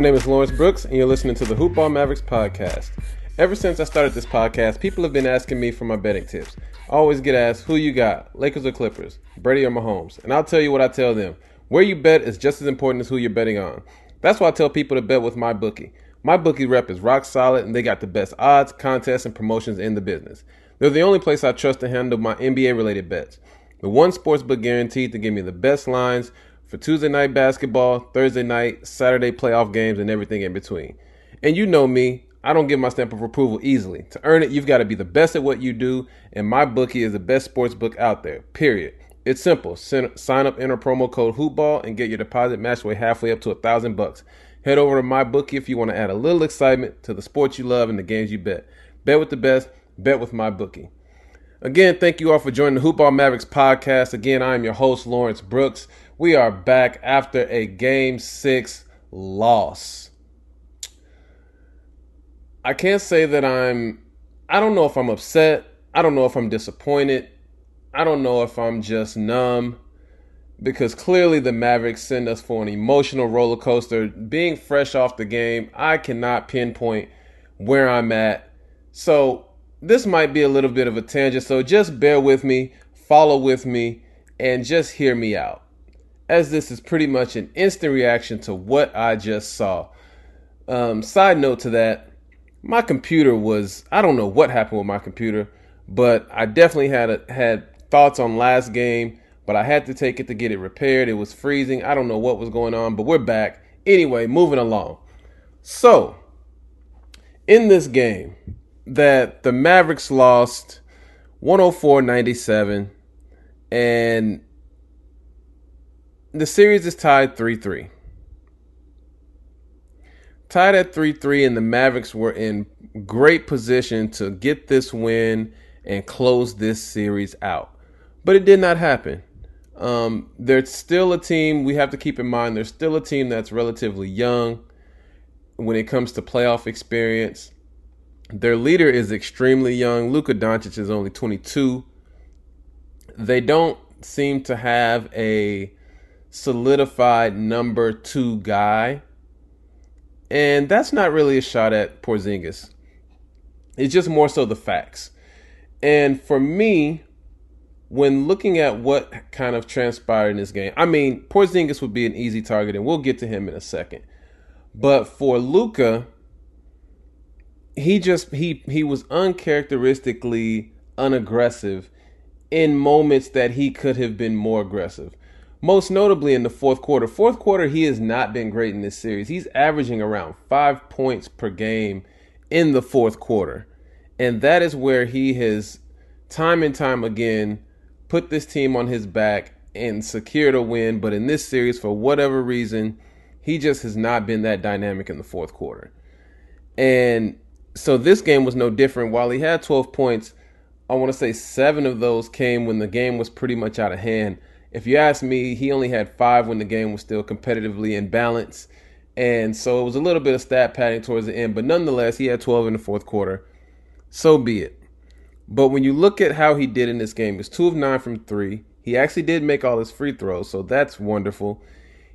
My name is Lawrence Brooks, and you're listening to the Hoopball Mavericks podcast. Ever since I started this podcast, people have been asking me for my betting tips. I always get asked, who you got, Lakers or Clippers, Brady or Mahomes? And I'll tell you what I tell them. Where you bet is just as important as who you're betting on. That's why I tell people to bet with MyBookie. My bookie rep is rock solid, and they got the best odds, contests, and promotions in the business. They're the only place I trust to handle my NBA related bets. The one sportsbook guaranteed to give me the best lines for Tuesday night basketball, Thursday night, Saturday playoff games, and everything in between. And you know me, I don't give my stamp of approval easily. To earn it, you've got to be the best at what you do, and MyBookie is the best sports book out there. Period. It's simple. Sign up, enter promo code HoopBall, and get your deposit matched away halfway up to a thousand bucks. Head over to MyBookie if you want to add a little excitement to the sports you love and the games you bet. Bet with the best. Bet with MyBookie. Again, thank you all for joining the Hoopball Mavericks podcast. Again, I am your host, Lawrence Brooks. We are back after a game six loss. I can't say that I'm, I don't know if I'm upset. I don't know if I'm disappointed. I don't know if I'm just numb because clearly the Mavericks send us for an emotional roller coaster. Being fresh off the game, I cannot pinpoint where I'm at. So this might be a little bit of a tangent. So just bear with me, follow with me, and just hear me out as this is pretty much an instant reaction to what I just saw. Um, side note to that, my computer was I don't know what happened with my computer, but I definitely had a, had thoughts on last game, but I had to take it to get it repaired. It was freezing. I don't know what was going on, but we're back. Anyway, moving along. So, in this game that the Mavericks lost 104-97 and the series is tied 3 3. Tied at 3 3, and the Mavericks were in great position to get this win and close this series out. But it did not happen. Um, they're still a team, we have to keep in mind, they're still a team that's relatively young when it comes to playoff experience. Their leader is extremely young. Luka Doncic is only 22. They don't seem to have a solidified number two guy. And that's not really a shot at Porzingis. It's just more so the facts. And for me, when looking at what kind of transpired in this game, I mean, Porzingis would be an easy target, and we'll get to him in a second. But for Luka, he just he he was uncharacteristically unaggressive in moments that he could have been more aggressive most notably in the fourth quarter. Fourth quarter, he has not been great in this series. He's averaging around five points per game in the fourth quarter. And that is where he has, time and time again, put this team on his back and secured a win. But in this series, for whatever reason, he just has not been that dynamic in the fourth quarter. And so this game was no different. While he had 12 points, I want to say seven of those came when the game was pretty much out of hand if you ask me, he only had five when the game was still competitively in balance. And so it was a little bit of stat padding towards the end, but nonetheless, he had 12 in the fourth quarter. So be it. But when you look at how he did in this game, it's two of nine from three. He actually did make all his free throws, so that's wonderful.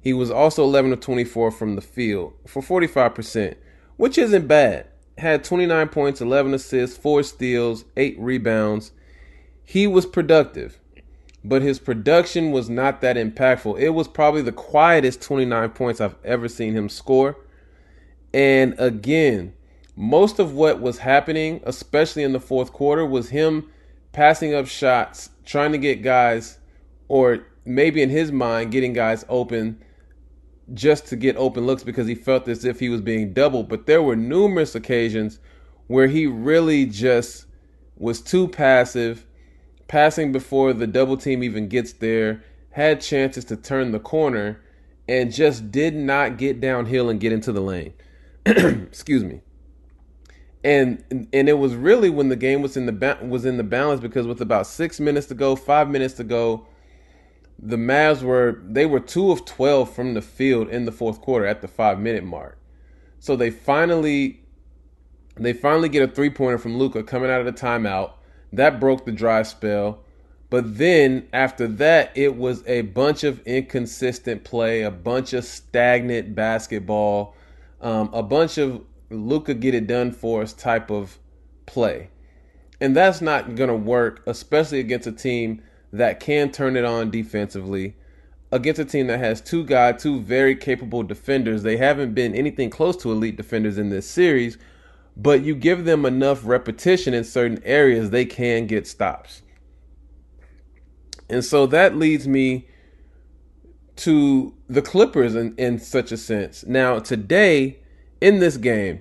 He was also 11 of 24 from the field for 45%, which isn't bad. Had 29 points, 11 assists, 4 steals, 8 rebounds. He was productive but his production was not that impactful. It was probably the quietest 29 points I've ever seen him score. And again, most of what was happening, especially in the fourth quarter, was him passing up shots, trying to get guys, or maybe in his mind, getting guys open just to get open looks because he felt as if he was being doubled. But there were numerous occasions where he really just was too passive passing before the double team even gets there, had chances to turn the corner, and just did not get downhill and get into the lane. Excuse me. And and it was really when the game was in the was in the balance because with about six minutes to go, five minutes to go, the Mavs were they were two of twelve from the field in the fourth quarter at the five minute mark. So they finally they finally get a three pointer from Luka coming out of the timeout. That broke the dry spell. But then after that, it was a bunch of inconsistent play, a bunch of stagnant basketball, um, a bunch of Luka get it done for us type of play. And that's not going to work, especially against a team that can turn it on defensively. Against a team that has two guys, two very capable defenders. They haven't been anything close to elite defenders in this series, but you give them enough repetition in certain areas, they can get stops. And so that leads me to the Clippers in, in such a sense. Now, today in this game,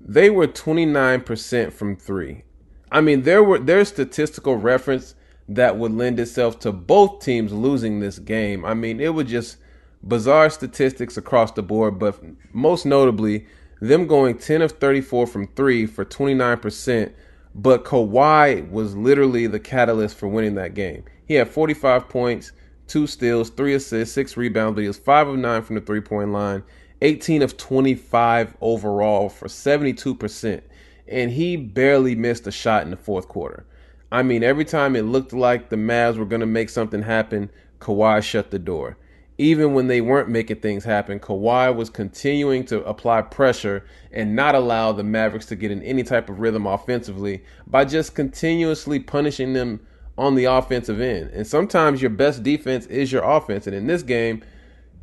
they were 29% from three. I mean, there were there's statistical reference that would lend itself to both teams losing this game. I mean, it was just bizarre statistics across the board, but most notably, them going 10 of 34 from three for 29%. But Kawhi was literally the catalyst for winning that game. He had 45 points, two steals, three assists, six rebounds, but he was five of nine from the three point line, 18 of 25 overall for 72%. And he barely missed a shot in the fourth quarter. I mean, every time it looked like the Mavs were going to make something happen, Kawhi shut the door even when they weren't making things happen, Kawhi was continuing to apply pressure and not allow the Mavericks to get in any type of rhythm offensively by just continuously punishing them on the offensive end. And sometimes your best defense is your offense. And in this game,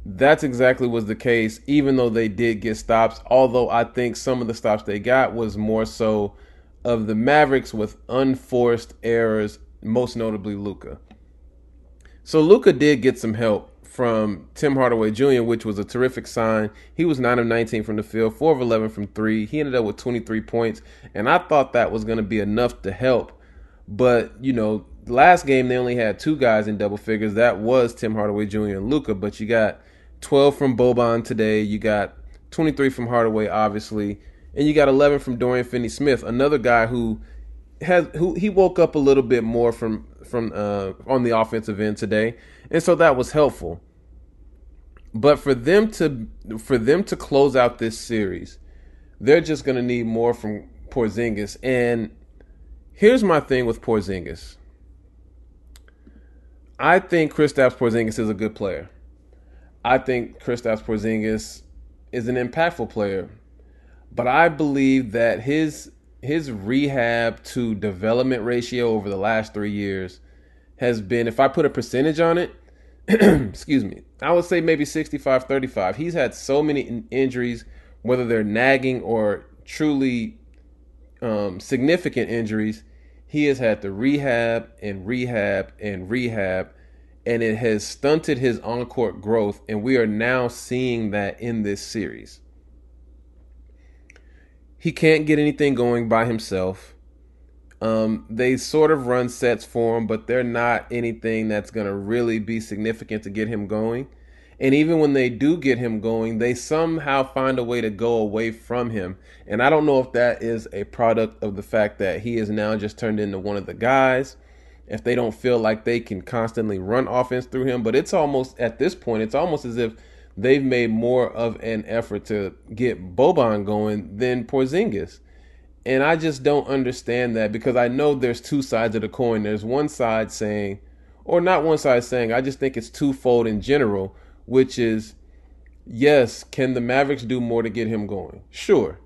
that's exactly was the case, even though they did get stops. Although I think some of the stops they got was more so of the Mavericks with unforced errors, most notably Luka. So Luka did get some help from Tim Hardaway Jr., which was a terrific sign. He was 9 of 19 from the field, 4 of 11 from 3. He ended up with 23 points, and I thought that was going to be enough to help. But, you know, last game they only had two guys in double figures. That was Tim Hardaway Jr. and Luka, but you got 12 from Boban today. You got 23 from Hardaway, obviously, and you got 11 from Dorian Finney-Smith, another guy who has who he woke up a little bit more from from uh, on the offensive end today, and so that was helpful. But for them to for them to close out this series, they're just going to need more from Porzingis. And here's my thing with Porzingis. I think Kristaps Porzingis is a good player. I think Kristaps Porzingis is an impactful player, but I believe that his his rehab to development ratio over the last three years has been, if I put a percentage on it, excuse me, I would say maybe 65 35. He's had so many in- injuries, whether they're nagging or truly um, significant injuries. He has had to rehab and rehab and rehab, and it has stunted his on court growth. And we are now seeing that in this series. He can't get anything going by himself. Um, they sort of run sets for him, but they're not anything that's going to really be significant to get him going. And even when they do get him going, they somehow find a way to go away from him. And I don't know if that is a product of the fact that he is now just turned into one of the guys. If they don't feel like they can constantly run offense through him, but it's almost at this point, it's almost as if they've made more of an effort to get Boban going than Porzingis. And I just don't understand that because I know there's two sides of the coin. There's one side saying, or not one side saying, I just think it's twofold in general, which is yes, can the Mavericks do more to get him going? Sure.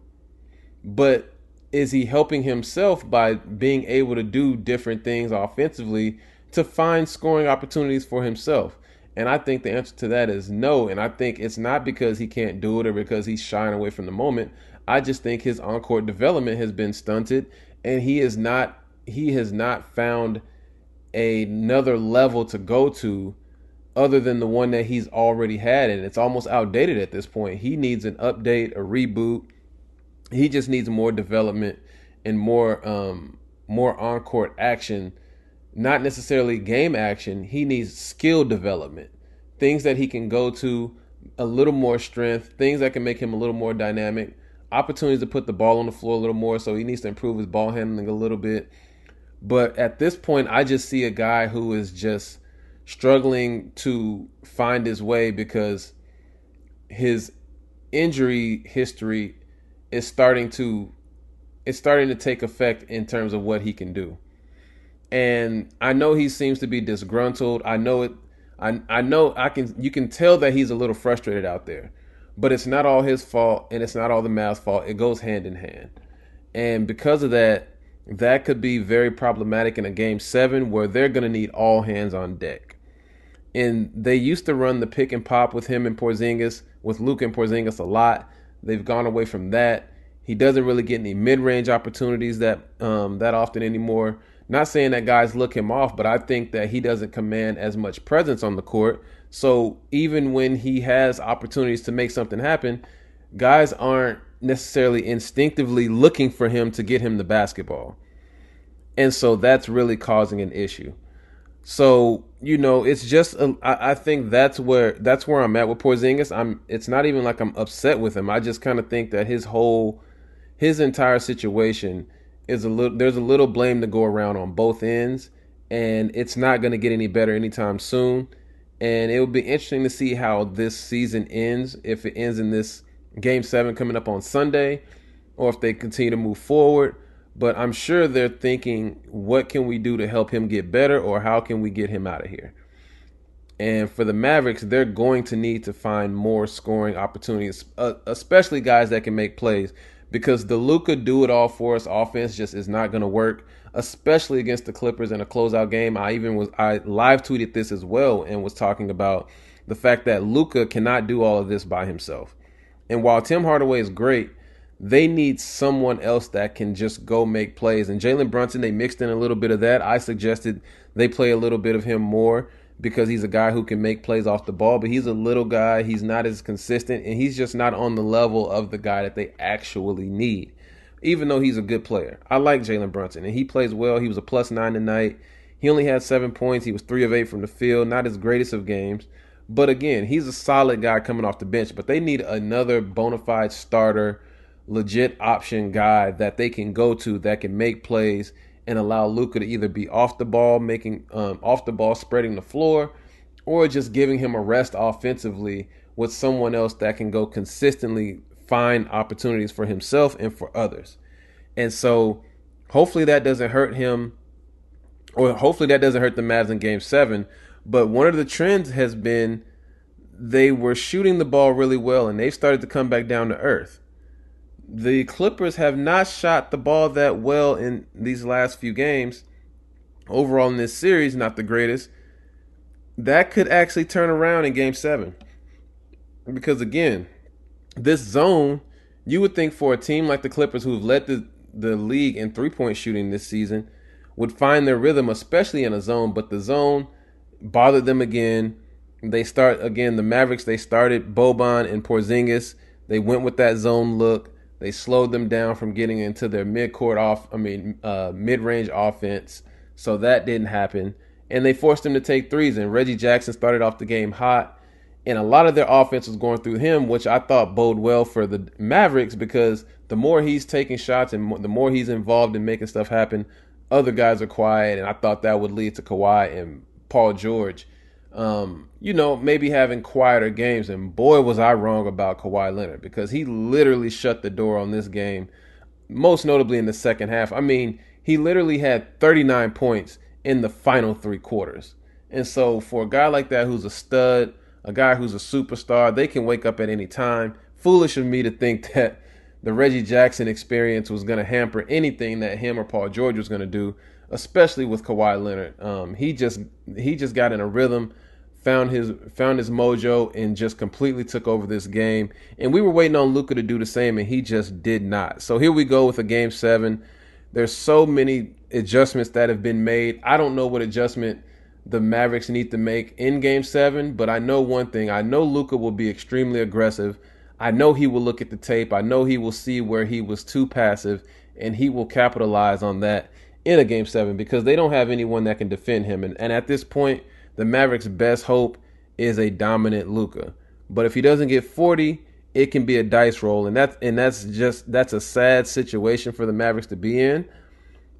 But is he helping himself by being able to do different things offensively to find scoring opportunities for himself? And I think the answer to that is no. And I think it's not because he can't do it or because he's shying away from the moment. I just think his on-court development has been stunted, and he is not he has not found another level to go to other than the one that he's already had and it's almost outdated at this point. He needs an update, a reboot. He just needs more development and more um more on-court action not necessarily game action. He needs skill development, things that he can go to a little more strength, things that can make him a little more dynamic, opportunities to put the ball on the floor a little more. So he needs to improve his ball handling a little bit. But at this point, I just see a guy who is just struggling to find his way because his injury history is starting to it's starting to take effect in terms of what he can do. And I know he seems to be disgruntled. I know it I I know I can you can tell that he's a little frustrated out there. But it's not all his fault and it's not all the Mavs' fault. It goes hand in hand. And because of that, that could be very problematic in a game 7 where they're going to need all hands on deck. And they used to run the pick and pop with him and Porzingis, with Luke and Porzingis a lot. They've gone away from that. He doesn't really get any mid-range opportunities that um, that often anymore. Not saying that guys look him off, but I think that he doesn't command as much presence on the court. So even when he has opportunities to make something happen, guys aren't necessarily instinctively looking for him to get him the basketball. And so that's really causing an issue. So you know, it's just a, I, I think that's where that's where I'm at with Porzingis. I'm. It's not even like I'm upset with him. I just kind of think that his whole, his entire situation is a little. There's a little blame to go around on both ends, and it's not going to get any better anytime soon. And it will be interesting to see how this season ends. If it ends in this game seven coming up on Sunday, or if they continue to move forward but I'm sure they're thinking, what can we do to help him get better, or how can we get him out of here? And for the Mavericks, they're going to need to find more scoring opportunities, uh, especially guys that can make plays, because the Luka do it all for us offense just is not going to work, especially against the Clippers in a closeout game. I even was I live tweeted this as well and was talking about the fact that Luka cannot do all of this by himself. And while Tim Hardaway is great, they need someone else that can just go make plays. And Jalen Brunson, they mixed in a little bit of that. I suggested they play a little bit of him more because he's a guy who can make plays off the ball, but he's a little guy. He's not as consistent, and he's just not on the level of the guy that they actually need, even though he's a good player. I like Jalen Brunson, and he plays well. He was a plus nine tonight. He only had seven points. He was three of eight from the field, not his greatest of games. But again, he's a solid guy coming off the bench, but they need another bona fide starter legit option guy that they can go to that can make plays and allow Luka to either be off the ball, making um, off the ball, spreading the floor, or just giving him a rest offensively with someone else that can go consistently find opportunities for himself and for others. And so hopefully that doesn't hurt him, or hopefully that doesn't hurt the Mavs in game seven. But one of the trends has been they were shooting the ball really well and they've started to come back down to earth the Clippers have not shot the ball that well in these last few games. Overall, in this series, not the greatest. That could actually turn around in game seven. Because again, this zone, you would think for a team like the Clippers who've led the, the league in three point shooting this season, would find their rhythm, especially in a zone. But the zone bothered them again. They start again. The Mavericks. They started Boban and Porzingis. They went with that zone look. They slowed them down from getting into their mid-court off. I mean, uh, mid-range offense. So that didn't happen, and they forced them to take threes. And Reggie Jackson started off the game hot, and a lot of their offense was going through him, which I thought bode well for the Mavericks because the more he's taking shots and the more he's involved in making stuff happen, other guys are quiet, and I thought that would lead to Kawhi and Paul George um, you know, maybe having quieter games. And boy, was I wrong about Kawhi Leonard because he literally shut the door on this game, most notably in the second half. I mean, he literally had 39 points in the final three quarters. And so, for a guy like that who's a stud, a guy who's a superstar, they can wake up at any time. Foolish of me to think that the Reggie Jackson experience was going to hamper anything that him or Paul George was going to do, especially with Kawhi Leonard. Um, he just he just got in a rhythm found his found his mojo and just completely took over this game. And we were waiting on Luka to do the same, and he just did not. So here we go with a game seven. There's so many adjustments that have been made. I don't know what adjustment the Mavericks need to make in game seven, but I know one thing. I know Luka will be extremely aggressive. I know he will look at the tape. I know he will see where he was too passive, and he will capitalize on that in a game seven because they don't have anyone that can defend him. And, and at this point, the Mavericks' best hope is a dominant Luka. But if he doesn't get 40, it can be a dice roll, and that's and that's just that's a sad situation for the Mavericks to be in.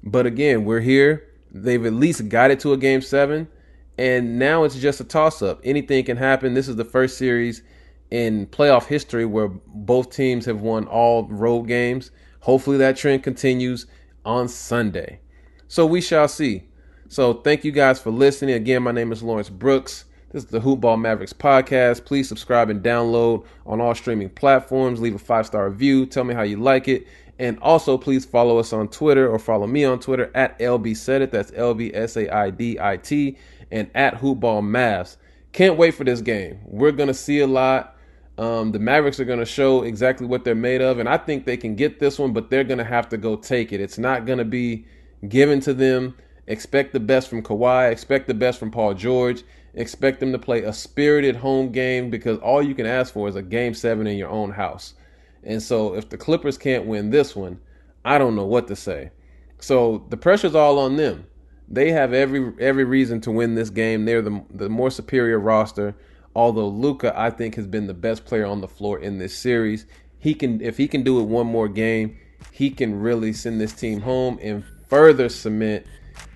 But again, we're here. They've at least got it to a game seven, and now it's just a toss up. Anything can happen. This is the first series in playoff history where both teams have won all road games. Hopefully that trend continues on Sunday. So we shall see. So thank you guys for listening. Again, my name is Lawrence Brooks. This is the Hoopball Mavericks podcast. Please subscribe and download on all streaming platforms. Leave a five star review. Tell me how you like it. And also, please follow us on Twitter or follow me on Twitter at LB Said It. That's L B S A I D I T and at Hoopball Mavs. Can't wait for this game. We're going to see a lot. Um, the Mavericks are going to show exactly what they're made of, and I think they can get this one, but they're going to have to go take it. It's not going to be given to them. Expect the best from Kawhi. Expect the best from Paul George. Expect them to play a spirited home game because all you can ask for is a game seven in your own house. And so if the Clippers can't win this one, I don't know what to say. So the pressure's all on them. They have every every reason to win this game. They're the the more superior roster. Although Luka, I think, has been the best player on the floor in this series. He can, if he can do it one more game, he can really send this team home and further cement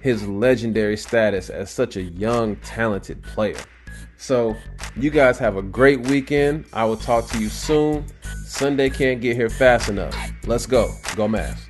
his legendary status as such a young, talented player. So, you guys have a great weekend. I will talk to you soon. Sunday can't get here fast enough. Let's go. Go Mavs.